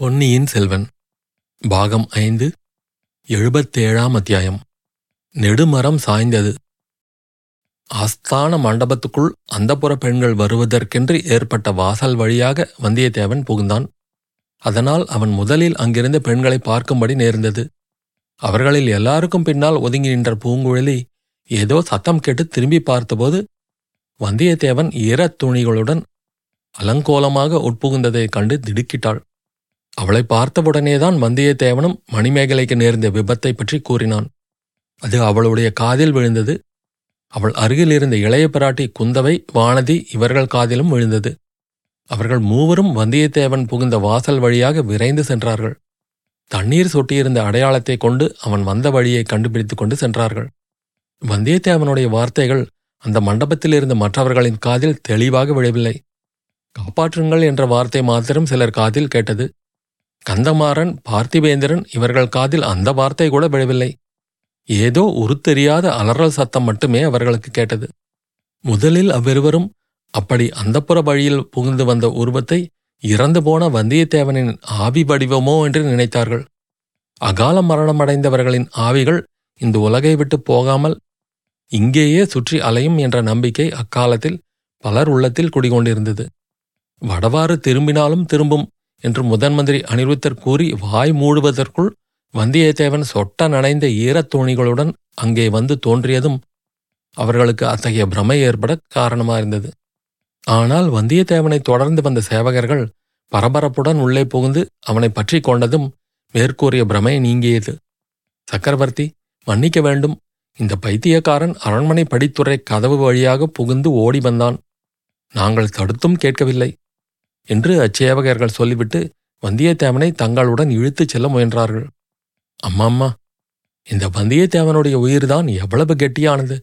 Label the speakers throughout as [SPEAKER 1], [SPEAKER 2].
[SPEAKER 1] பொன்னியின் செல்வன் பாகம் ஐந்து எழுபத்தேழாம் அத்தியாயம். நெடுமரம் சாய்ந்தது. ஆஸ்தான மண்டபத்துக்குள் அந்தப்புற பெண்கள் வருவதற்கென்று ஏற்பட்ட வாசல் வழியாக வந்தியத்தேவன் புகுந்தான். அதனால் அவன் முதலில் அங்கிருந்த பெண்களை பார்க்கும்படி நேர்ந்தது. அவர்களில் எல்லாருக்கும் பின்னால் ஒதுங்கி நின்ற பூங்குழலி ஏதோ சத்தம் கேட்டு திரும்பி பார்த்தபோது வந்தியத்தேவன் ஈரத் துணிகளுடன் அலங்கோலமாக உட்புகுந்ததைக் கண்டு திடுக்கிட்டாள். அவளை பார்த்தவுடனேதான் வந்தியத்தேவனும் மணிமேகலைக்கு நேர்ந்த விபத்தை பற்றி கூறினான். அது அவளுடைய காதில் விழுந்தது. அவள் அருகில் இருந்த இளைய பிராட்டி குந்தவை வானதி இவர்கள் காதிலும் விழுந்தது. அவர்கள் மூவரும் வந்தியத்தேவன் புகுந்த வாசல் வழியாக விரைந்து சென்றார்கள். தண்ணீர் சொட்டியிருந்த அடையாளத்தை கொண்டு அவன் வந்த வழியை கண்டுபிடித்துக் கொண்டு சென்றார்கள். வந்தியத்தேவனுடைய வார்த்தைகள் அந்த மண்டபத்தில் இருந்த மற்றவர்களின் காதில் தெளிவாக விழவில்லை. காப்பாற்றுங்கள் என்ற வார்த்தை மாத்திரம் சிலர் காதில் கேட்டது. கந்தமாறன் பார்த்திபேந்திரன் இவர்கள் காதில் அந்த வார்த்தை கூட விழவில்லை. ஏதோ உருத்தெரியாத அலறல் சத்தம் மட்டுமே அவர்களுக்கு கேட்டது. முதலில் அவ்விருவரும் அப்படி அந்தப்புற வழியில் புகுந்து வந்த உருவத்தை இறந்து போன வந்தியத்தேவனின் ஆவி வடிவமோ என்று நினைத்தார்கள். அகால மரணமடைந்தவர்களின் ஆவிகள் இந்த உலகை விட்டு போகாமல் இங்கேயே சுற்றி அலையும் என்ற நம்பிக்கை அக்காலத்தில் பலர் உள்ளத்தில் குடிகொண்டிருந்தது. வடவாறு திரும்பினாலும் திரும்பும் என்று முதன் மந்திரி அனிருத்தர் கூறி வாய் மூடுவதற்குள் வந்தியத்தேவன் சொட்ட நனைந்த ஈரத்தோணிகளுடன் அங்கே வந்து தோன்றியதும் அவர்களுக்கு அத்தகைய பிரமை ஏற்பட காரணமாயிருந்தது. ஆனால் வந்தியத்தேவனை தொடர்ந்து வந்த சேவகர்கள் பரபரப்புடன் உள்ளே புகுந்து அவனை பற்றி கொண்டதும் மேற்கூறிய பிரமை நீங்கியது. சக்கரவர்த்தி மன்னிக்க வேண்டும். இந்த பைத்தியக்காரன் அரண்மனை படித்துறை கதவு வழியாக புகுந்து ஓடி வந்தான். நாங்கள் தடுத்தும் கேட்கவில்லை. என்று அச்சேவகர்கள் சொல்லிவிட்டு வந்தியத்தேவனை தங்களுடன் இழுத்துச் செல்ல முயன்றார்கள். அம்மாம்மா இந்த வந்தியத்தேவனுடைய உயிர்தான் எவ்வளவு கெட்டியானது.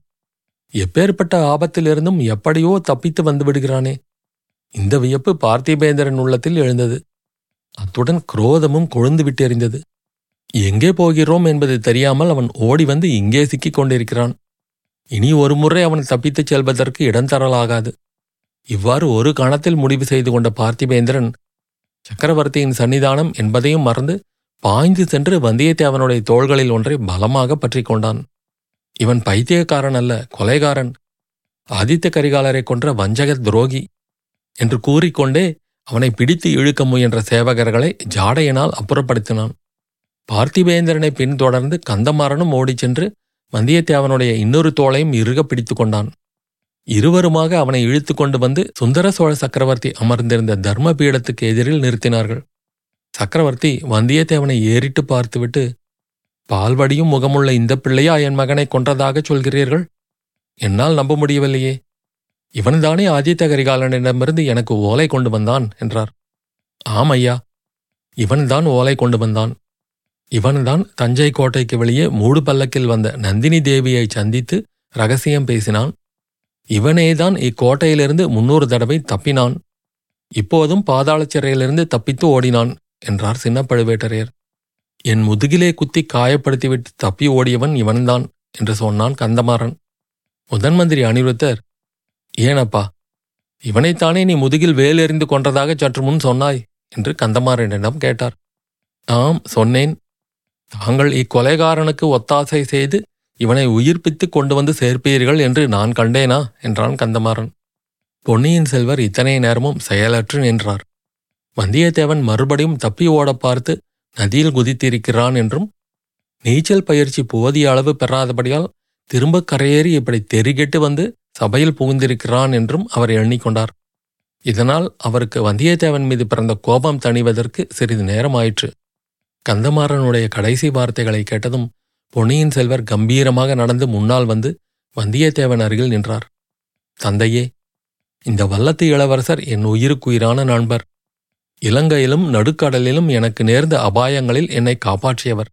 [SPEAKER 1] எப்பேற்பட்ட ஆபத்திலிருந்தும் எப்படியோ தப்பித்து வந்து விடுகிறானே. இந்த வியப்பு பார்த்திபேந்திரன் உள்ளத்தில் எழுந்தது. அத்துடன் குரோதமும் கொழுந்து விட்டெறிந்தது. எங்கே போகிறோம் என்பது தெரியாமல் அவன் ஓடி வந்து இங்கே சிக்கிக் கொண்டிருக்கிறான். இனி ஒருமுறை அவன் தப்பித்துச் செல்வதற்கு இடம் தரலாகாது. இவ்வாறு ஒரு கணத்தில் முடிவு செய்து கொண்ட பார்த்திபேந்திரன் சக்கரவர்த்தியின் சன்னிதானம் என்பதையும் மறந்து பாய்ந்து சென்று வந்தியத்தேவனுடைய தோள்களில் ஒன்றை பலமாக பற்றி கொண்டான். இவன் பைத்தியக்காரன் அல்ல கொலைகாரன். ஆதித்த கரிகாலரை கொன்ற வஞ்சக துரோகி என்று கூறிக்கொண்டே அவனை பிடித்து இழுக்க முயன்ற சேவகர்களை ஜாடையினால் அப்புறப்படுத்தினான். பார்த்திபேந்திரனை பின்தொடர்ந்து கந்தமாறனும் ஓடிச் சென்று வந்தியத்தேவனுடைய இன்னொரு தோளையும் இறுக பிடித்து கொண்டான். இருவருமாக அவனை இழுத்து கொண்டு வந்து சுந்தர சோழ சக்கரவர்த்தி அமர்ந்திருந்த தர்ம பீடத்துக்கு எதிரில் நிறுத்தினார்கள். சக்கரவர்த்தி வந்தியத்தேவனை ஏறிட்டு பார்த்துவிட்டு பால்வடியும் முகமுள்ள இந்த பிள்ளையா என் மகனை கொன்றதாகச் சொல்கிறீர்கள்? என்னால் நம்ப முடியவில்லையே. இவன்தானே ஆதித்த கரிகாலனிடமிருந்து எனக்கு ஓலை கொண்டு வந்தான் என்றார். ஆம் ஐயா இவன்தான் ஓலை கொண்டு வந்தான். இவன்தான் தஞ்சை கோட்டைக்கு வெளியே மூடு பல்லக்கில் வந்த நந்தினி தேவியை சந்தித்து ரகசியம் பேசினான். இவனேதான் இக்கோட்டையிலிருந்து முன்னூறு தடவை தப்பினான். இப்போதும் பாதாள சிறையிலிருந்து தப்பித்து ஓடினான் என்றார் சின்ன பழுவேட்டரையர் என் முதுகிலே குத்தி காயப்படுத்திவிட்டு தப்பி ஓடியவன் இவன்தான் என்று சொன்னான் கந்தமாறன். முதன் மந்திரி அனிருத்தர் ஏனப்பா இவனைத்தானே நீ முதுகில் வேல் எறிந்து கொன்றதாக சற்று முன் சொன்னாய்? என்று கந்தமாறனிடம் கேட்டார். ஆம் சொன்னேன். தாங்கள் இக்கொலைகாரனுக்கு ஒத்தாசை செய்து இவனை உயிர்ப்பித்துக் கொண்டு வந்து சேர்ப்பீர்கள் என்று நான் கண்டேனா? என்றான் கந்தமாறன். பொன்னியின் செல்வர் இத்தனை நேரமும் செயலற்று நின்றார். வந்தியத்தேவன் மறுபடியும் தப்பி ஓடப் பார்த்து நதியில் குதித்திருக்கிறான் என்றும் நீச்சல் பயிற்சி போதிய அளவு பெறாதபடியால் திரும்ப கரையேறி இப்படி தெருகெட்டு வந்து சபையில் புகுந்திருக்கிறான் என்றும் அவர் எண்ணிக்கொண்டார். இதனால் அவருக்கு வந்தியத்தேவன் மீது பிறந்த கோபம் தணிவதற்கு சிறிது நேரம் ஆயிற்று கந்தமாறனுடைய கடைசி வார்த்தைகளை கேட்டதும் பொன்னியின் செல்வர் கம்பீரமாக நடந்து முன்னால் வந்து வந்தியத்தேவன் அருகில் நின்றார். தந்தையே இந்த வல்லத்து இளவரசர் என் உயிருக்குயிரான நண்பர். இலங்கையிலும் நடுக்கடலிலும் எனக்கு நேர்ந்த அபாயங்களில் என்னை காப்பாற்றியவர்.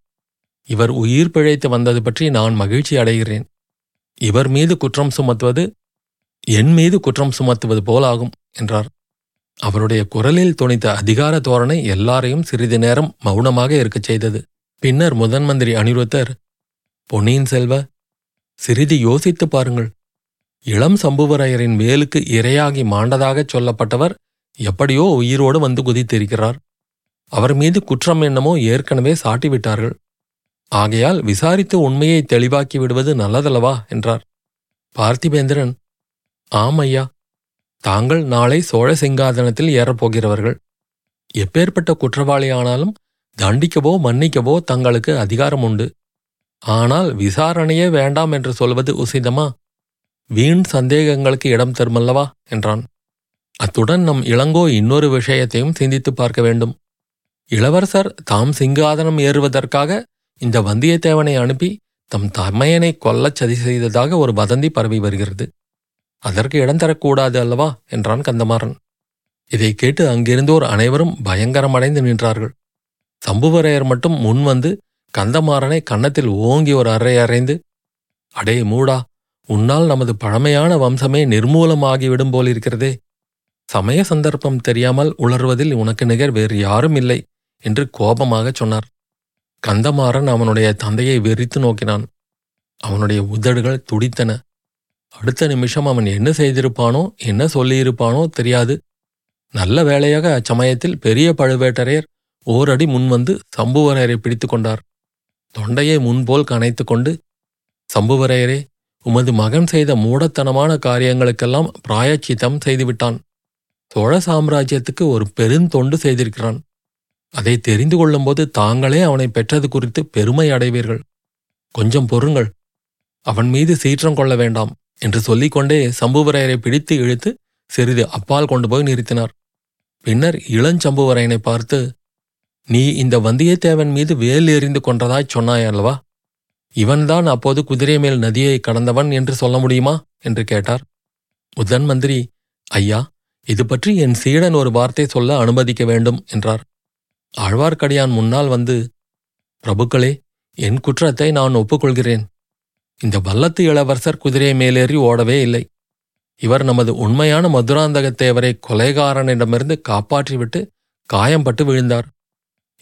[SPEAKER 1] இவர் உயிர் பிழைத்து வந்தது பற்றி நான் மகிழ்ச்சி அடைகிறேன். இவர் மீது குற்றம் சுமத்துவது என் மீது குற்றம் சுமத்துவது போலாகும் என்றார். அவருடைய குரலில் துணித்த அதிகார தோரணை எல்லாரையும் சிறிது நேரம் மௌனமாக இருக்கச் செய்தது. பின்னர் முதன்மந்திரி அனிருத்தர் பொன்னியின் செல்வ சிறிது யோசித்துப் பாருங்கள். இளம் சம்புவரையரின் வேலுக்கு இரையாகி மாண்டதாகச் சொல்லப்பட்டவர் எப்படியோ உயிரோடு வந்து குதித்திருக்கிறார். அவர் மீது குற்றம் என்னமோ ஏற்கனவே சாட்டிவிட்டார்கள். ஆகையால் விசாரித்து உண்மையை தெளிவாக்கி விடுவது நல்லதல்லவா? என்றார். பார்த்திபேந்திரன் ஆம் ஐயா தாங்கள் நாளை சோழ சிங்காதனத்தில் ஏறப்போகிறவர்கள் எப்பேற்பட்ட குற்றவாளியானாலும் தண்டிக்கவோ மன்னிக்கவோ தங்களுக்கு அதிகாரம் உண்டு. ஆனால் விசாரணையே வேண்டாம் என்று சொல்வது உசிதமா? வீண் சந்தேகங்களுக்கு இடம் தருமல்லவா? என்றான். அத்துடன் நம் இளங்கோ இன்னொரு விஷயத்தையும் சிந்தித்து பார்க்க வேண்டும். இளவரசர் தாம் சிங்காதனம் ஏறுவதற்காக இந்த வந்தியத்தேவனை அனுப்பி தம் தமையனை கொல்லச் சதி செய்ததாக ஒரு வதந்தி பரவி வருகிறது. அதற்கு இடம் தரக்கூடாது அல்லவா? என்றான் கந்தமாறன். இதை கேட்டு அங்கிருந்தோர் அனைவரும் பயங்கரமடைந்து நின்றார்கள். சம்புவரையர் மட்டும் முன் வந்து கந்தமாறனை கன்னத்தில் ஓங்கி ஒரு அறை அறைந்து அடே மூடா உன்னால் நமது பழமையான வம்சமே நிர்மூலமாகிவிடும் போலிருக்கிறதே. சமய சந்தர்ப்பம் தெரியாமல் உளர்வதில் உனக்கு நிகர் வேறு யாரும் இல்லை என்று கோபமாகச் சொன்னார். கந்தமாறன் அவனுடைய தந்தையை வெறித்து நோக்கினான். அவனுடைய உதடுகள் துடித்தன. அடுத்த நிமிஷம் அவன் என்ன செய்திருப்பானோ என்ன சொல்லியிருப்பானோ தெரியாது. நல்ல வேளையாக அச்சமயத்தில் பெரிய பழுவேட்டரையர் ஓரடி முன்வந்து சம்புவரையரை பிடித்து கொண்டார். தொண்டையை முன்போல் கனைத்து கொண்டு சம்புவரையரே உமது மகன் செய்த மூடத்தனமான காரியங்களுக்கெல்லாம் பிராயச்சித்தம் செய்துவிட்டான். சோழ சாம்ராஜ்யத்துக்கு ஒரு பெருந்தொண்டு செய்திருக்கிறான். அதை தெரிந்து கொள்ளும்போது தாங்களே அவனை பெற்றது குறித்து பெருமை அடைவீர்கள். கொஞ்சம் பொறுங்கள். அவன் மீது சீற்றம் கொள்ள வேண்டாம் என்று சொல்லிக்கொண்டே சம்புவரையரை பிடித்து இழுத்து சிறிது அப்பால் கொண்டு போய் நிறுத்தினார். பின்னர் இளஞ்சம்புவரையனை பார்த்து நீ இந்த வந்தியத்தேவன் மீது வேல் எறிந்து கொன்றதாய் சொன்னாய் அல்லவா? இவன்தான் அப்போது குதிரை மேல் நதியை கடந்தவன் என்று சொல்ல முடியுமா? என்று கேட்டார். முதன் மந்திரி ஐயா இது பற்றி என் சீடன் ஒரு வார்த்தை சொல்ல அனுமதிக்க வேண்டும் என்றார். ஆழ்வார்க்கடியான் முன்னால் வந்து பிரபுக்களே என் குற்றத்தை நான் ஒப்புக்கொள்கிறேன். இந்த வல்லத்து இளவரசர் குதிரை மேலேறி ஓடவே இல்லை. இவர் நமது உண்மையான மதுராந்தகத்தேவரை கொலைகாரனிடமிருந்து காப்பாற்றிவிட்டு காயம்பட்டு விழுந்தார்.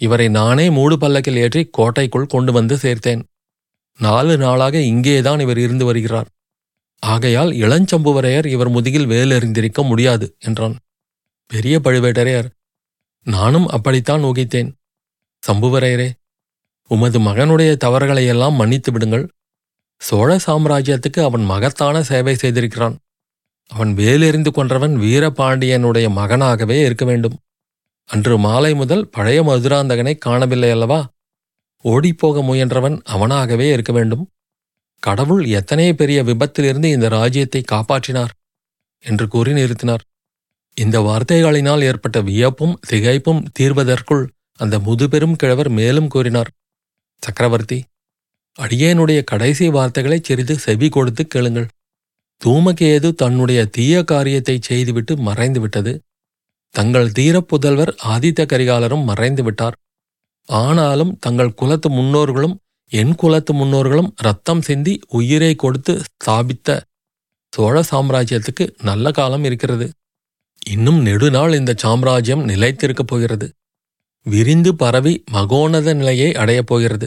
[SPEAKER 1] இவரை நானே மூடு பல்லக்கில் ஏற்றி கோட்டைக்குள் கொண்டு வந்து சேர்த்தேன். நாலு நாளாக இங்கேதான் இவர் இருந்து வருகிறார். ஆகையால் இளஞ்சம்புவரையர் இவர் முதுகில் வேலெறிந்திருக்க முடியாது என்றான். பெரிய பழுவேட்டரையர் நானும் அப்படித்தான் ஊகித்தேன். சம்புவரையரே உமது மகனுடைய தவறுகளையெல்லாம் மன்னித்து விடுங்கள். சோழ சாம்ராஜ்யத்துக்கு அவன் மகத்தான சேவை செய்திருக்கிறான். அவன் வேலெறிந்து கொன்றவன் வீரபாண்டியனுடைய மகனாகவே இருக்க வேண்டும். அன்று மாலை முதல் பழைய மதுராந்தகனை காணவில்லை அல்லவா? ஓடிப்போக முயன்றவன் அவனாகவே இருக்க வேண்டும். கடவுள் எத்தனை பெரிய விபத்திலிருந்து இந்த ராஜ்யத்தை காப்பாற்றினார்? என்று கூறி நிறுத்தினார். இந்த வார்த்தைகளினால் ஏற்பட்ட வியப்பும் திகைப்பும் தீர்வதற்குள் அந்த முதுபெரும் கிழவர் மேலும் கூறினார். சக்கரவர்த்தி அடியேனுடைய கடைசி வார்த்தைகளை சிறிது செவி கொடுத்து கேளுங்கள். தூமகேது தன்னுடைய தீய காரியத்தை செய்துவிட்டு மறைந்துவிட்டது. தங்கள் தீரப் புதல்வர் ஆதித்த கரிகாலரும் மறைந்து விட்டார். ஆனாலும் தங்கள் குலத்து முன்னோர்களும் என் குலத்து முன்னோர்களும் ரத்தம் சிந்தி உயிரை கொடுத்து ஸ்தாபித்த சோழ சாம்ராஜ்யத்துக்கு நல்ல காலம் இருக்கிறது. இன்னும் நெடுநாள் இந்த சாம்ராஜ்யம் நிலைத்திருக்கப் போகிறது. விரிந்து பரவி மகோன்னத நிலையை அடையப் போகிறது.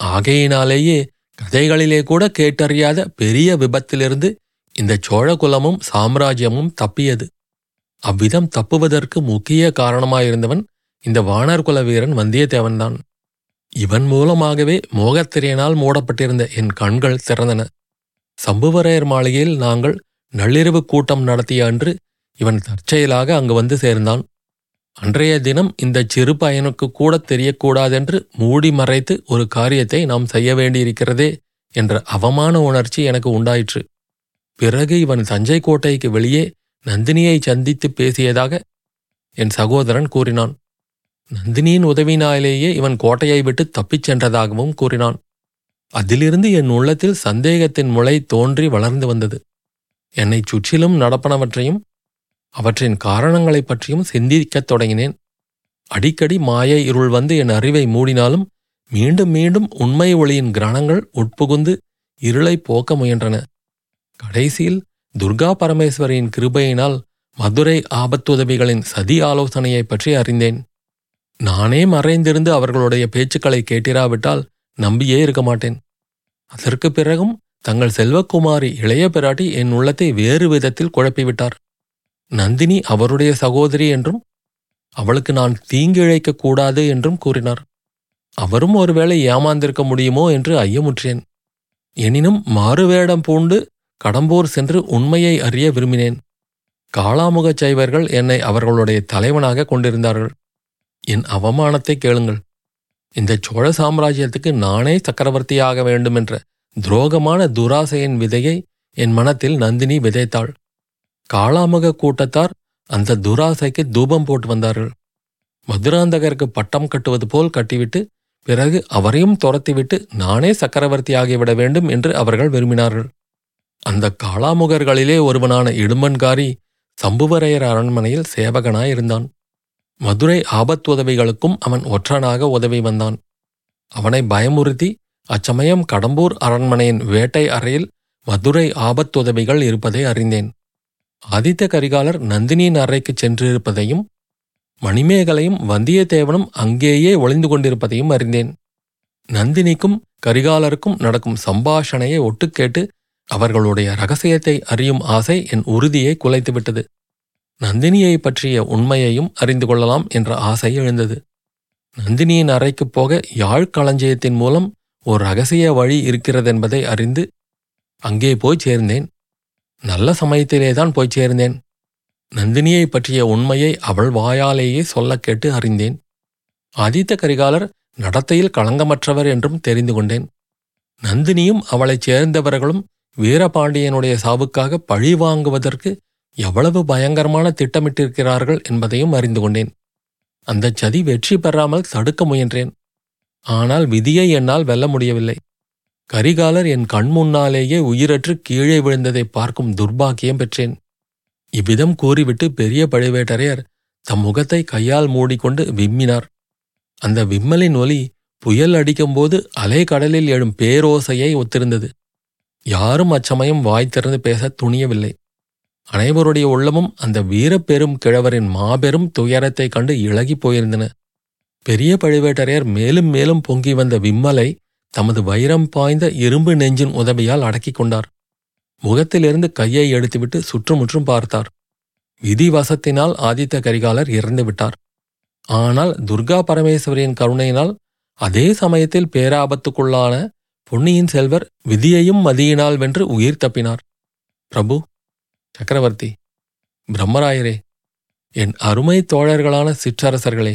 [SPEAKER 1] ஆகையினாலேயே கதைகளிலே கூட கேட்டறியாத பெரிய விபத்திலிருந்து இந்த சோழ குலமும் சாம்ராஜ்யமும் தப்பியது. அவ்விதம் தப்புவதற்கு முக்கிய காரணமாயிருந்தவன் இந்த வானர்குல வீரன் வந்தியத்தேவன்தான். இவன் மூலமாகவே மோகத்திரையினால் மூடப்பட்டிருந்த என் கண்கள் திறந்தன. சம்புவரையர் மாளிகையில் நாங்கள் நள்ளிரவு கூட்டம் நடத்திய அன்று இவன் தற்செயலாக அங்கு வந்து சேர்ந்தான். அன்றைய தினம் இந்த சிறு பயனுக்கு கூட தெரியக்கூடாதென்று மூடி மறைத்து ஒரு காரியத்தை நாம் செய்ய வேண்டியிருக்கிறதே என்ற அவமான உணர்ச்சி எனக்கு உண்டாயிற்று. பிறகு இவன் தஞ்சை கோட்டைக்கு வெளியே நந்தினியை சந்தித்து பேசியதாக என் சகோதரன் கூறினான். நந்தினியின் உதவினாலேயே இவன் கோட்டையை விட்டு தப்பிச் சென்றதாகவும் கூறினான். அதிலிருந்து என் உள்ளத்தில் சந்தேகத்தின் முளை தோன்றி வளர்ந்து வந்தது. என்னைச் சுற்றிலும் நடப்பனவற்றையும் அவற்றின் காரணங்களைப் பற்றியும் சிந்திக்கத் தொடங்கினேன். அடிக்கடி மாயை இருள் வந்து என் அறிவை மூடினாலும் மீண்டும் மீண்டும் உண்மை ஒளியின் கிரணங்கள் உட்புகுந்து இருளை போக்க முயன்றன. கடைசியில் துர்கா பரமேஸ்வரியின் கிருபையினால் மதுரை ஆபத்துதவிகளின் சதி ஆலோசனையைப் பற்றி அறிந்தேன். நானே மறைந்திருந்து அவர்களுடைய பேச்சுக்களை கேட்டிராவிட்டால் நம்பியே இருக்க மாட்டேன். அதற்கு பிறகும் தங்கள் செல்வக்குமாரி இளைய பிராட்டி என் உள்ளத்தை வேறு விதத்தில் குழப்பிவிட்டார். நந்தினி அவருடைய சகோதரி என்றும் அவளுக்கு நான் தீங்கிழைக்க கூடாது என்றும் கூறினார். அவரும் ஒருவேளை ஏமாந்திருக்க முடியுமோ என்று ஐயமுற்றேன். எனினும் மாறுவேடம் பூண்டு கடம்பூர் சென்று உண்மையை அறிய விரும்பினேன். காளாமுகச் சைவர்கள் என்னை அவர்களுடைய தலைவனாக கொண்டிருந்தார்கள். என் அவமானத்தை கேளுங்கள். இந்த சோழ சாம்ராஜ்யத்துக்கு நானே சக்கரவர்த்தியாக வேண்டுமென்ற துரோகமான துராசையின் விதையை என் மனத்தில் நந்தினி விதைத்தாள். காளாமுக கூட்டத்தார் அந்த துராசைக்கு தூபம் போட்டு வந்தார்கள். மதுராந்தகருக்கு பட்டம் கட்டுவது போல் கட்டிவிட்டு பிறகு அவரையும் துரத்திவிட்டு நானே சக்கரவர்த்தியாகிவிட வேண்டும் என்று அவர்கள் விரும்பினார்கள். அந்த காளாமுகர்களிலே ஒருவனான இடும்பன்காரி சம்புவரையர் அரண்மனையில் சேவகனாயிருந்தான் மதுரை ஆபத்துதவிகளுக்கும் அவன் ஒற்றனாக உதவி வந்தான். அவனை பயமுறுத்தி அச்சமயம் கடம்பூர் அரண்மனையின் வேட்டை அறையில் மதுரை ஆபத்துதவிகள் இருப்பதை அறிந்தேன். ஆதித்த கரிகாலர் நந்தினியின் அறைக்குச் சென்றிருப்பதையும் மணிமேகலையும் வந்தியத்தேவனும் அங்கேயே ஒளிந்து கொண்டிருப்பதையும் அறிந்தேன். நந்தினிக்கும் கரிகாலருக்கும் நடக்கும் சம்பாஷணையை ஒட்டுக்கேட்டு அவர்களுடைய ரகசியத்தை அறியும் ஆசை என் உறுதியை குலைத்துவிட்டது. நந்தினியை பற்றிய உண்மையையும் அறிந்து கொள்ளலாம் என்ற ஆசை எழுந்தது. நந்தினியின் அறைக்குப் போக யாழ் களஞ்சியத்தின் மூலம் ஒரு ரகசிய வழி இருக்கிறதென்பதை அறிந்து அங்கே போய் சேர்ந்தேன். நல்ல சமயத்திலேதான் போய் சேர்ந்தேன். நந்தினியை பற்றிய உண்மையை அவள் வாயாலேயே சொல்லக் கேட்டு அறிந்தேன். ஆதித்த கரிகாலர் நடத்தையில் களங்கமற்றவர் என்றும் தெரிந்து கொண்டேன். நந்தினியும் அவளைச் சேர்ந்தவர்களும் வீரபாண்டியனுடைய சாவுக்காக பழி வாங்குவதற்கு எவ்வளவு பயங்கரமான திட்டமிட்டிருக்கிறார்கள் என்பதையும் அறிந்து கொண்டேன். அந்தச் சதி வெற்றி பெறாமல் தடுக்க முயன்றேன். ஆனால் விதியை என்னால் வெல்ல முடியவில்லை. கரிகாலர் என் கண் முன்னாலேயே உயிரற்று கீழே விழுந்ததை பார்க்கும் துர்பாக்கியம் பெற்றேன். இவ்விதம் கூறிவிட்டு பெரிய பழுவேட்டரையர் தம் முகத்தை கையால் மூடிக்கொண்டு விம்மினார். அந்த விம்மலின் ஒலி புயல் அடிக்கும்போது அலை கடலில் எழும் பேரோசையை ஒத்திருந்தது. யாரும் அச்சமயம் வாய் திறந்து பேச துணியவில்லை. அனைவருடைய உள்ளமும் அந்த வீரப்பெரும் கிழவரின் மாபெரும் துயரத்தைக் கண்டு இழகி போயிருந்தன. பெரிய பழுவேட்டரையர் மேலும் மேலும் பொங்கி வந்த விம்மலை தமது வைரம் பாய்ந்த இரும்பு நெஞ்சின் உதவியால் அடக்கிக் கொண்டார். முகத்திலிருந்து கையை எடுத்துவிட்டு சுற்றுமுற்றும் பார்த்தார். விதிவசத்தினால் ஆதித்த கரிகாலர் இறந்து விட்டார். ஆனால் துர்கா பரமேஸ்வரியின் கருணையினால் அதே சமயத்தில் பேராபத்துக்குள்ளான பொன்னியின் செல்வர் விதியையும் மதியினால் வென்று உயிர் தப்பினார். பிரபு சக்கரவர்த்தி பிரம்மராயரே என் அருமை தோழர்களான சிற்றரசர்களே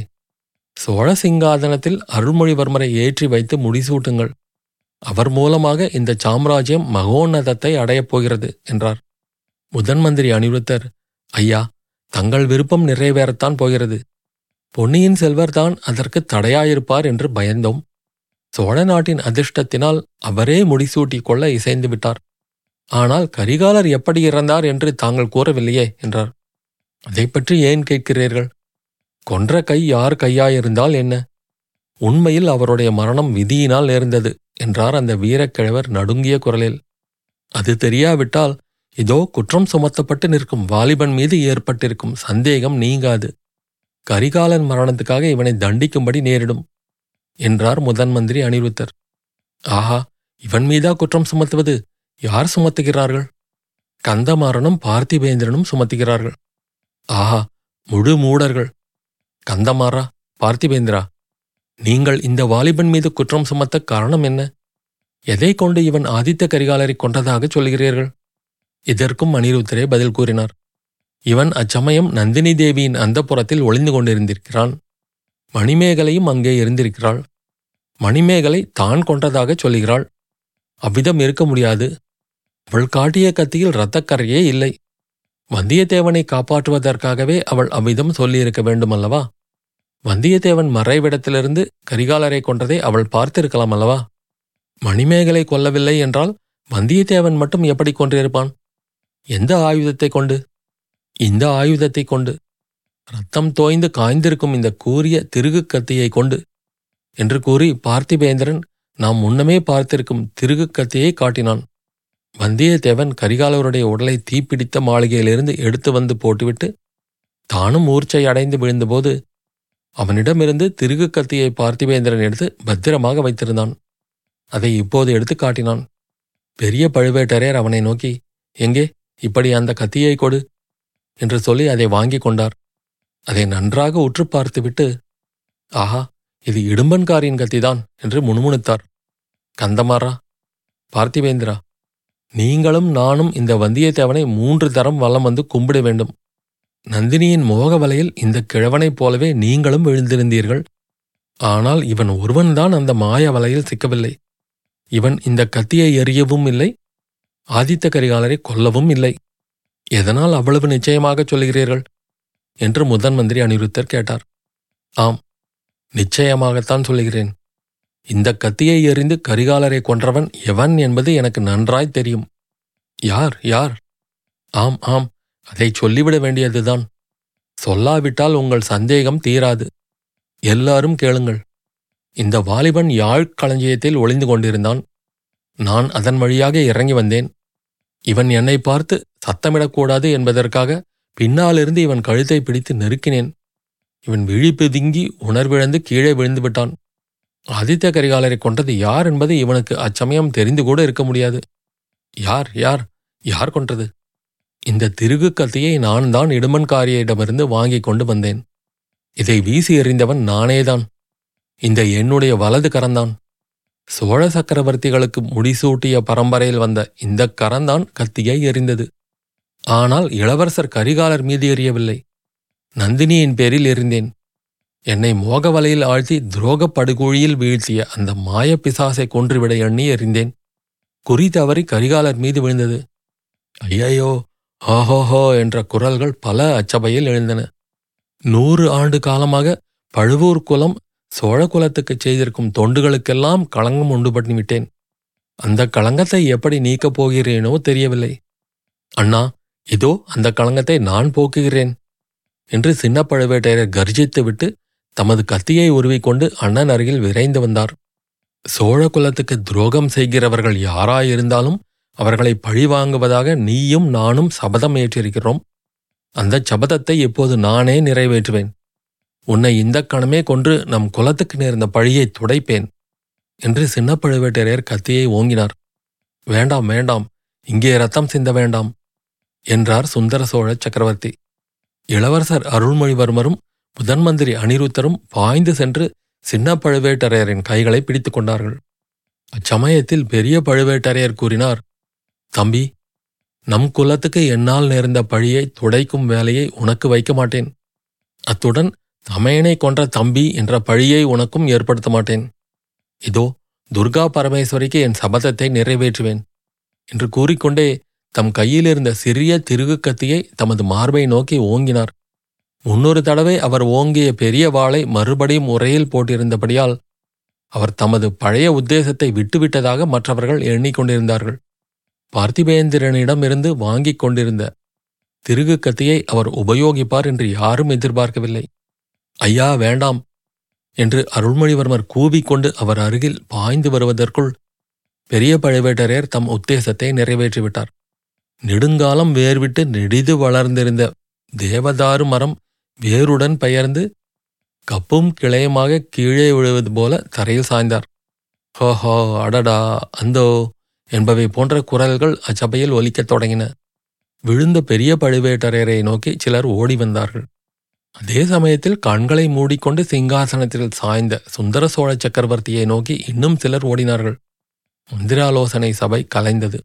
[SPEAKER 1] சோழ சிங்காதனத்தில் அருள்மொழிவர்மரை ஏற்றி வைத்து முடிசூட்டுங்கள். அவர் மூலமாக இந்த சாம்ராஜ்யம் மகோன்னதத்தை அடையப் போகிறது என்றார். முதன் மந்திரி அனிருத்தர் ஐயா தங்கள் விருப்பம் நிறைவேறத்தான் போகிறது. பொன்னியின் செல்வர்தான் அதற்கு தடையாயிருப்பார் என்று பயந்தோம். சோழ நாட்டின் அதிர்ஷ்டத்தினால் அவரே முடிசூட்டிக் கொள்ள இசைந்து விட்டார். ஆனால் கரிகாலர் எப்படி இறந்தார் என்று தாங்கள் கூறவில்லையே என்றார். அதை பற்றி ஏன் கேட்கிறீர்கள்? கொன்ற கை யார் கையாயிருந்தால் என்ன? உண்மையில் அவருடைய மரணம் விதியினால் நேர்ந்தது என்றார் அந்த வீரக்கிழவர் நடுங்கிய குரலில். அது தெரியாவிட்டால் இதோ குற்றம் சுமத்தப்பட்டு நிற்கும் வாலிபன் மீது ஏற்பட்டிருக்கும் சந்தேகம் நீங்காது. கரிகாலன் மரணத்துக்காக இவனை தண்டிக்கும்படி நேரிடும். என்றார் முதன் மந்திரி அனிருத்தர். ஆஹா இவன் மீதா குற்றம் சுமத்துவது யார் சுமத்துகிறார்கள்? கந்தமாறனும் பார்த்திபேந்திரனும் சுமத்துகிறார்கள். ஆஹா முழு மூடர்கள். கந்தமாறா பார்த்திபேந்திரா நீங்கள் இந்த வாலிபன் மீது குற்றம் சுமத்த காரணம் என்ன? எதை கொண்டு இவன் ஆதித்த கரிகாலரை கொன்றதாக சொல்கிறீர்கள்? இதற்கும் அனிருத்தரே பதில் கூறினார். இவன் அச்சமயம் நந்தினி தேவியின் அந்தப்புறத்தில் ஒளிந்து கொண்டிருந்திருக்கிறான். மணிமேகலையும் அங்கே இருந்திருக்கிறாள். மணிமேகலை தான் கொன்றதாக சொல்கிறாள் அவ்விதம் இருக்க முடியாது. அவள் காட்டிய கத்தியில் இரத்தக்கரையே இல்லை. வந்தியத்தேவனை காப்பாற்றுவதற்காகவே அவள் அவ்விதம் சொல்லியிருக்க வேண்டுமல்லவா? வந்தியத்தேவன் மறைவிடத்திலிருந்து கரிகாலரை கொன்றதை அவள் பார்த்திருக்கலாம் அல்லவா மணிமேகலை கொல்லவில்லை என்றால் வந்தியத்தேவன் மட்டும் எப்படி கொன்றிருப்பான்? எந்த ஆயுதத்தை கொண்டு? இந்த ஆயுதத்தை கொண்டு. ரத்தம் தோய்ந்து காய்ந்திருக்கும் இந்த கூரிய திருகு கத்தியை கொண்டு என்று கூறி பார்த்திபேந்திரன் நாம் முன்னமே பார்த்திருக்கும் திருகு காட்டினான். வந்தியத்தேவன் கரிகாலருடைய உடலை தீப்பிடித்த மாளிகையிலிருந்து எடுத்து வந்து போட்டுவிட்டு தானும் மூர்ச்சை அடைந்து விழுந்தபோது அவனிடமிருந்து திருகு கத்தியை பார்த்திபேந்திரன் எடுத்து பத்திரமாக வைத்திருந்தான். அதை இப்போது எடுத்து காட்டினான். பெரிய பழுவேட்டரையர் அவனை நோக்கி எங்கே இப்படி அந்த கத்தியை கொடு என்று சொல்லி அதை வாங்கிக் கொண்டார். அதை நன்றாக உற்று பார்த்துவிட்டு ஆஹா இது இடும்பன்காரியின் கத்திதான் என்று முணுமுணுத்தார். கந்தமாரா பார்த்திவேந்திரா நீங்களும் நானும் இந்த வந்தியத்தேவனை மூன்று தரம் வலம் வந்து கும்பிட வேண்டும். நந்தினியின் மோக வலையில் இந்த கிழவனைப் போலவே நீங்களும் விழுந்திருந்தீர்கள். ஆனால் இவன் ஒருவன்தான் அந்த மாய வலையில் சிக்கவில்லை. இவன் இந்த கத்தியை எறியவும் இல்லை ஆதித்த கரிகாலரை கொல்லவும் இல்லை. எதனால் அவ்வளவு நிச்சயமாகச் சொல்கிறீர்கள் என்று முதன் மந்திரி அனிருத்தர் கேட்டார். ஆம் நிச்சயமாகத்தான் சொல்லுகிறேன். இந்த கத்தியை எறிந்து கரிகாலரை கொன்றவன் எவன் என்பது எனக்கு நன்றாய் தெரியும். யார் யார்? ஆம் ஆம். அதை சொல்லிவிட வேண்டியதுதான். சொல்லாவிட்டால் உங்கள் சந்தேகம் தீராது. எல்லாரும் கேளுங்கள். இந்த வாலிபன் யாழ் களஞ்சியத்தில் ஒளிந்து கொண்டிருந்தான். நான் அதன் வழியாக இறங்கி வந்தேன். இவன் என்னை பார்த்து சத்தமிடக்கூடாது என்பதற்காக பின்னாலிருந்து இவன் கழுத்தை பிடித்து நெருக்கினேன். இவன் விழி பிதுங்கி உணர்விழந்து கீழே விழுந்து விட்டான். ஆதித்த கரிகாலரை கொன்றது யார் என்பது இவனுக்கு அச்சமயம் தெரிந்து கூட இருக்க முடியாது. யார் யார் யார் கொன்றது? இந்த திருகு கத்தியை நான் தான் இடுமன்காரியிடமிருந்து வாங்கிக் கொண்டு வந்தேன். இதை வீசி எறிந்தவன் நானேதான். இந்த என்னுடைய வலது கரந்தான் சோழ சக்கரவர்த்திகளுக்கு முடிசூட்டிய பரம்பரையில் வந்த இந்த கரந்தான் கத்தியை எறிந்தது. ஆனால் இளவரசர் கரிகாலர் மீது எறியவில்லை. நந்தினியின் பேரில் எறிந்தேன் என்னை மோக வலையில் ஆழ்த்தி துரோகப் படுகுழியில் வீழ்த்திய அந்த மாய பிசாசை கொன்றுவிட எண்ணி எறிந்தேன் குறி தவறி கரிகாலர் மீது விழுந்தது. ஐயையோ ஆஹோஹோ என்ற குரல்கள் பல அச்சபையில் எழுந்தன. நூறு ஆண்டு காலமாக பழுவூர் குலம் சோழ குலத்துக்குச் செய்திருக்கும் தொண்டுகளுக்கெல்லாம் களங்கம் உண்டு பண்ணிவிட்டேன் அந்த களங்கத்தை எப்படி நீக்கப் போகிறேனோ தெரியவில்லை. அண்ணா இதோ அந்த களங்கத்தை நான் போக்குகிறேன். என்று சின்ன பழுவேட்டையர் கர்ஜித்துவிட்டு தமது கத்தியை உருவிக்கொண்டு அண்ணன் அருகில் விரைந்து வந்தார். சோழ குலத்துக்கு துரோகம் செய்கிறவர்கள் யாராயிருந்தாலும் அவர்களை பழிவாங்குவதாக நீயும் நானும் சபதம் ஏற்றிருக்கிறோம். அந்த சபதத்தை இப்போது நானே நிறைவேற்றுவேன். உன்னை இந்த கணமே கொன்று நம் குலத்துக்கு நேர்ந்த பழியை துடைப்பேன் என்று சின்ன பழுவேட்டரையர் கத்தியை ஓங்கினார். வேண்டாம் வேண்டாம் இங்கே ரத்தம் சிந்த வேண்டாம் என்றார் சுந்தர சோழ சக்கரவர்த்தி. இளவரசர் அருள்மொழிவர்மரும் முதன் மந்திரி அனிருத்தரும் பாய்ந்து சென்று சின்ன பழுவேட்டரையரின் கைகளை பிடித்துக் கொண்டார்கள். அச்சமயத்தில் பெரிய பழுவேட்டரையர் கூறினார் தம்பி நம் குலத்துக்கு என்னால் நேர்ந்த பழியை துடைக்கும் வேலையை உனக்கு வைக்க மாட்டேன். அத்துடன் தமையனை கொன்ற தம்பி என்ற பழியை உனக்கும் ஏற்படுத்த மாட்டேன். இதோ துர்கா பரமேஸ்வரிக்கு என் சபதத்தை நிறைவேற்றுவேன் என்று கூறிக்கொண்டே தம் கையிலிருந்த சிறிய திருகு கத்தியை தமது மார்பை நோக்கி ஓங்கினார். முன்னொரு தடவை அவர் ஓங்கிய பெரிய வாளை மறுபடியும் உரையில் போட்டிருந்தபடியால் அவர் தமது பழைய உத்தேசத்தை விட்டுவிட்டதாக மற்றவர்கள் எண்ணிக்கொண்டிருந்தார்கள் பார்த்திபேந்திரனிடமிருந்து வாங்கிக் கொண்டிருந்த திருகு கத்தியை அவர் உபயோகிப்பார் என்று யாரும் எதிர்பார்க்கவில்லை. ஐயா வேண்டாம் என்று அருள்மொழிவர்மர் கூவிக்கொண்டு அவர் அருகில் பாய்ந்து வருவதற்குள் பெரிய பழுவேட்டரையர் தம் உத்தேசத்தை நிறைவேற்றிவிட்டார். நெடுங்காலம் வேர்விட்டு நெடிது வளர்ந்திருந்த தேவதாரு மரம் வேருடன் பெயர்ந்து கப்பும் கிளையுமாக கீழே விழுவது போல தரையில் சாய்ந்தார். ஹோஹோ அடடா அந்தோ என்பவை போன்ற குரல்கள் அச்சபையில் ஒலிக்கத் தொடங்கின. விழுந்த பெரிய பழுவேட்டரையரை நோக்கி சிலர் ஓடி வந்தார்கள். அதே சமயத்தில் கண்களை மூடிக்கொண்டு சிங்காசனத்தில் சாய்ந்த சுந்தர சோழ சக்கரவர்த்தியை நோக்கி இன்னும் சிலர் ஓடினார்கள். மந்திராலோசனை சபை கலைந்தது.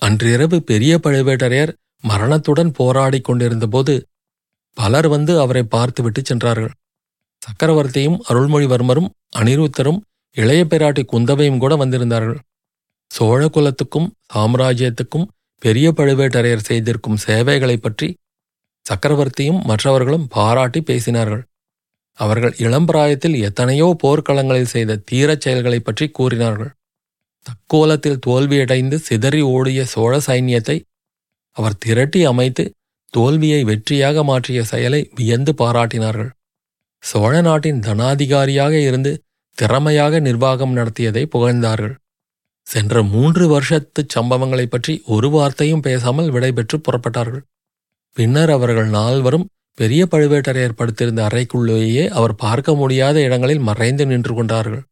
[SPEAKER 1] அன்றிரவு பெரிய பழுவேட்டரையர் மரணத்துடன் போராடிக் கொண்டிருந்தபோது பலர் வந்து அவரை பார்த்துவிட்டு சென்றார்கள். சக்கரவர்த்தியும் அருள்மொழிவர்மரும் அனிருத்தரும் இளைய பிராட்டி குந்தவையும் கூட வந்திருந்தார்கள். சோழ குலத்துக்கும் சாம்ராஜ்யத்துக்கும் பெரிய பழுவேட்டரையர் செய்திருக்கும் சேவைகளைப் பற்றி சக்கரவர்த்தியும் மற்றவர்களும் பாராட்டி பேசினார்கள். அவர்கள் இளம்பிராயத்தில் எத்தனையோ போர்க்களங்களில் செய்த தீரச் செயல்களைப் பற்றி கூறினார்கள். தக்கோலத்தில் தோல்வியடைந்து சிதறி ஓடிய சோழ சைன்யத்தை அவர் திரட்டி அமைத்து தோல்வியை வெற்றியாக மாற்றிய செயலை வியந்து பாராட்டினார்கள். சோழ நாட்டின் தனாதிகாரியாக இருந்து திறமையாக நிர்வாகம் நடத்தியதை புகழ்ந்தார்கள். சென்ற மூன்று வருஷத்துச் சம்பவங்களைப் பற்றி ஒரு வார்த்தையும் பேசாமல் விடைபெற்று புறப்பட்டார்கள். பின்னர் அவர்கள் நால்வரும் பெரிய பழுவேட்டரையர் படுத்திருந்த அறைக்குள்ளேயே அவர் பார்க்க முடியாத இடங்களில் மறைந்து நின்று கொண்டார்கள்.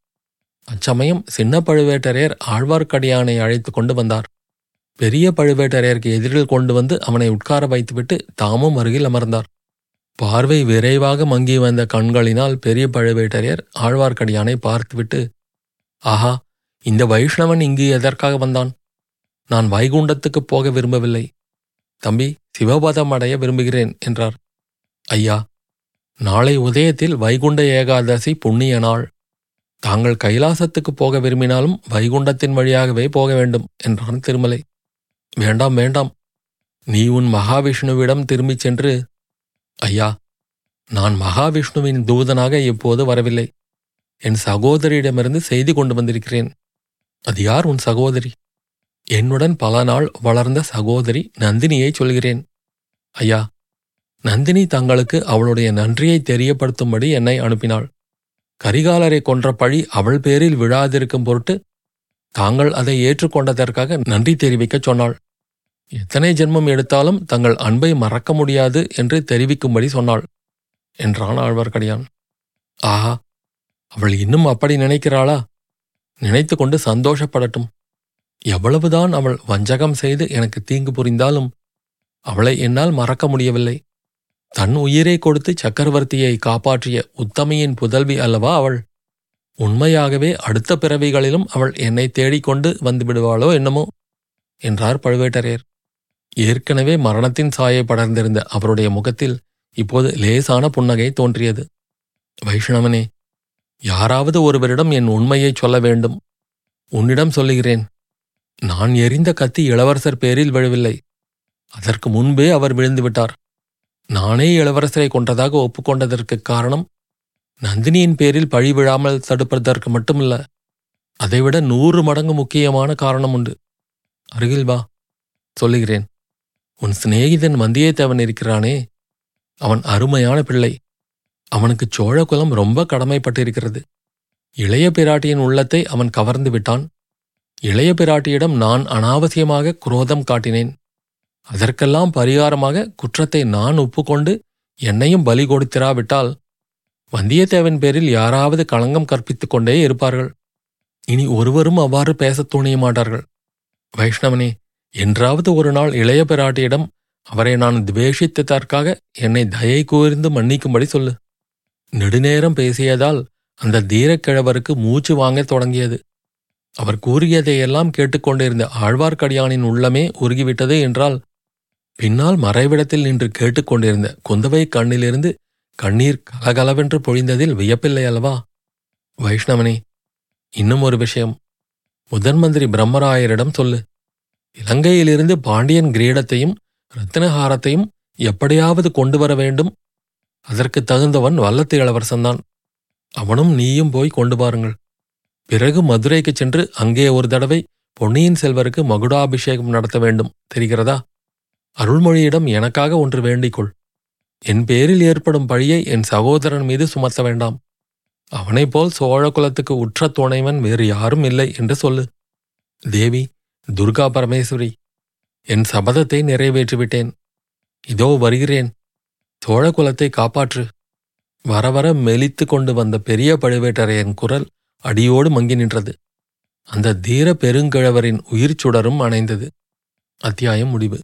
[SPEAKER 1] அச்சமயம் சின்ன பழுவேட்டரையர் ஆழ்வார்க்கடியானை அழைத்து கொண்டு வந்தார். பெரிய பழுவேட்டரையருக்கு எதிரில் கொண்டு வந்து அவனை உட்கார வைத்துவிட்டு தாமும் அருகில் அமர்ந்தார். பார்வை விரைவாக மங்கி வந்த கண்களினால் பெரிய பழுவேட்டரையர் ஆழ்வார்க்கடியானை பார்த்துவிட்டு ஆஹா இந்த வைஷ்ணவன் இங்கு எதற்காக வந்தான்? நான் வைகுண்டத்துக்குப் போக விரும்பவில்லை. தம்பி சிவபதம் அடைய விரும்புகிறேன் என்றார். ஐயா நாளை உதயத்தில் வைகுண்ட ஏகாதசி புண்ணிய நாள் தாங்கள் கைலாசத்துக்குப் போக விரும்பினாலும் வைகுண்டத்தின் வழியாகவே போக வேண்டும் என்றான் திருமலை. வேண்டாம் வேண்டாம். நீ உன் மகாவிஷ்ணுவிடம் திரும்பிச் சென்று ஐயா நான் மகாவிஷ்ணுவின் தூதனாக இப்போது வரவில்லை. என் சகோதரியிடமிருந்து செய்தி கொண்டு வந்திருக்கிறேன். அது யார் உன் சகோதரி? என்னுடன் பல நாள் வளர்ந்த சகோதரி நந்தினியை சொல்கிறேன். ஐயா நந்தினி தங்களுக்கு அவளுடைய நன்றியை தெரியப்படுத்தும்படி என்னை அனுப்பினாள். கரிகாலரை கொன்ற பழி அவள் பேரில் விழாதிருக்கும் பொருட்டு தாங்கள் அதை ஏற்றுக்கொண்டதற்காக நன்றி தெரிவிக்கச் சொன்னாள். எத்தனை ஜென்மம் எடுத்தாலும் தங்கள் அன்பை மறக்க முடியாது என்று தெரிவிக்கும்படி சொன்னாள் என்றான் ஆழ்வார்க்கடியான். ஆஹா அவள் இன்னும் அப்படி நினைக்கிறாளா? நினைத்து கொண்டு சந்தோஷப்படட்டும். எவ்வளவுதான் அவள் வஞ்சகம் செய்து எனக்கு தீங்கு புரிந்தாலும் அவளை என்னால் மறக்க முடியவில்லை. தன் உயிரை கொடுத்து சக்கரவர்த்தியை காப்பாற்றிய உத்தமையின் புதல்வி அல்லவா அவள்? உண்மையாகவே அடுத்த பிறவிகளிலும் அவள் என்னை தேடிக்கொண்டு வந்துவிடுவாளோ என்னமோ? என்றார் பழுவேட்டரையர். ஏற்கனவே மரணத்தின் சாயை படர்ந்திருந்த அவருடைய முகத்தில் இப்போது லேசான புன்னகை தோன்றியது. வைஷ்ணவனே யாராவது ஒருவரிடம் என் உண்மையைச் சொல்ல வேண்டும். உன்னிடம் சொல்லுகிறேன். நான் எரிந்த கத்தி இளவரசர் பேரில் விழவில்லை. அதற்கு முன்பே அவர் விழுந்துவிட்டார். நானே இளவரசரை கொன்றதாக ஒப்புக்கொண்டதற்குக் காரணம் நந்தினியின் பேரில் பழி விழாமல் தடுப்பதற்கு மட்டுமல்ல அதைவிட நூறு மடங்கு முக்கியமான காரணம் உண்டு. அருகில் வா சொல்லுகிறேன். உன் சிநேகிதன் வந்தியத்தேவன் இருக்கிறானே அவன் அருமையான பிள்ளை. அவனுக்கு சோழகுலம் ரொம்ப கடமைப்பட்டிருக்கிறது. இளைய பிராட்டியின் உள்ளத்தை அவன் கவர்ந்து விட்டான். இளைய பிராட்டியிடம் நான் அனாவசியமாக குரோதம் காட்டினேன். அதற்கெல்லாம் பரிகாரமாக குற்றத்தை நான் ஒப்புக்கொண்டு என்னையும் பலி கொடுத்திராவிட்டால் வந்தியத்தேவன் பேரில் யாராவது களங்கம் கற்பித்துக் கொண்டே இருப்பார்கள். இனி ஒருவரும் அவ்வாறு பேசத் துணிய மாட்டார்கள். வைஷ்ணவனே என்றாவது ஒரு நாள் இளைய பிராட்டியிடம் அவரை நான் துவேஷித்ததற்காக என்னை தயை கூர்ந்து மன்னிக்கும்படி சொல்லு. நெடுநேரம் பேசியதால் அந்த தீரக்கிழவருக்கு மூச்சு வாங்கத் தொடங்கியது. அவர் கூறியதையெல்லாம் கேட்டுக்கொண்டிருந்த ஆழ்வார்க்கடியானின் உள்ளமே உருகிவிட்டது என்றால் பின்னால் மறைவிடத்தில் நின்று கேட்டுக்கொண்டிருந்த குந்தவை கண்ணிலிருந்து கண்ணீர் கலகலவென்று பொழிந்ததில் வியப்பில்லை அல்லவா? வைஷ்ணவனே இன்னும் ஒரு விஷயம். முதன் மந்திரி பிரம்மராயரிடம் சொல்லு. இலங்கையிலிருந்து பாண்டியன் கிரீடத்தையும் ரத்தினஹாரத்தையும் எப்படியாவது கொண்டு வர வேண்டும். அதற்கு தகுந்தவன் வல்லத்து இளவரசன்தான். அவனும் நீயும் போய் கொண்டு பாருங்கள் பிறகு மதுரைக்குச் சென்று அங்கே ஒரு தடவை பொன்னியின் செல்வருக்கு மகுடாபிஷேகம் நடத்த வேண்டும். தெரிகிறதா? அருள்மொழியிடம் எனக்காக ஒன்று வேண்டிக்கொள். என் பேரில் ஏற்படும் பழியை என் சகோதரன் மீது சுமத்த வேண்டாம். அவனைப் போல் சோழ குலத்துக்கு உற்ற துணைவன் வேறு யாரும் இல்லை என்று சொல்லு. தேவி துர்கா பரமேஸ்வரி என் சபதத்தை நிறைவேற்றிவிட்டேன். இதோ வருகிறேன். சோழ குலத்தை காப்பாற்று. வர வர மெலித்து கொண்டு வந்த பெரிய பழுவேட்டரையன் குரல் அடியோடு மங்கி நின்றது. அந்த தீர பெருங்கிழவரின் உயிர் சுடரும் அணைந்தது. அத்தியாயம் முடிவு.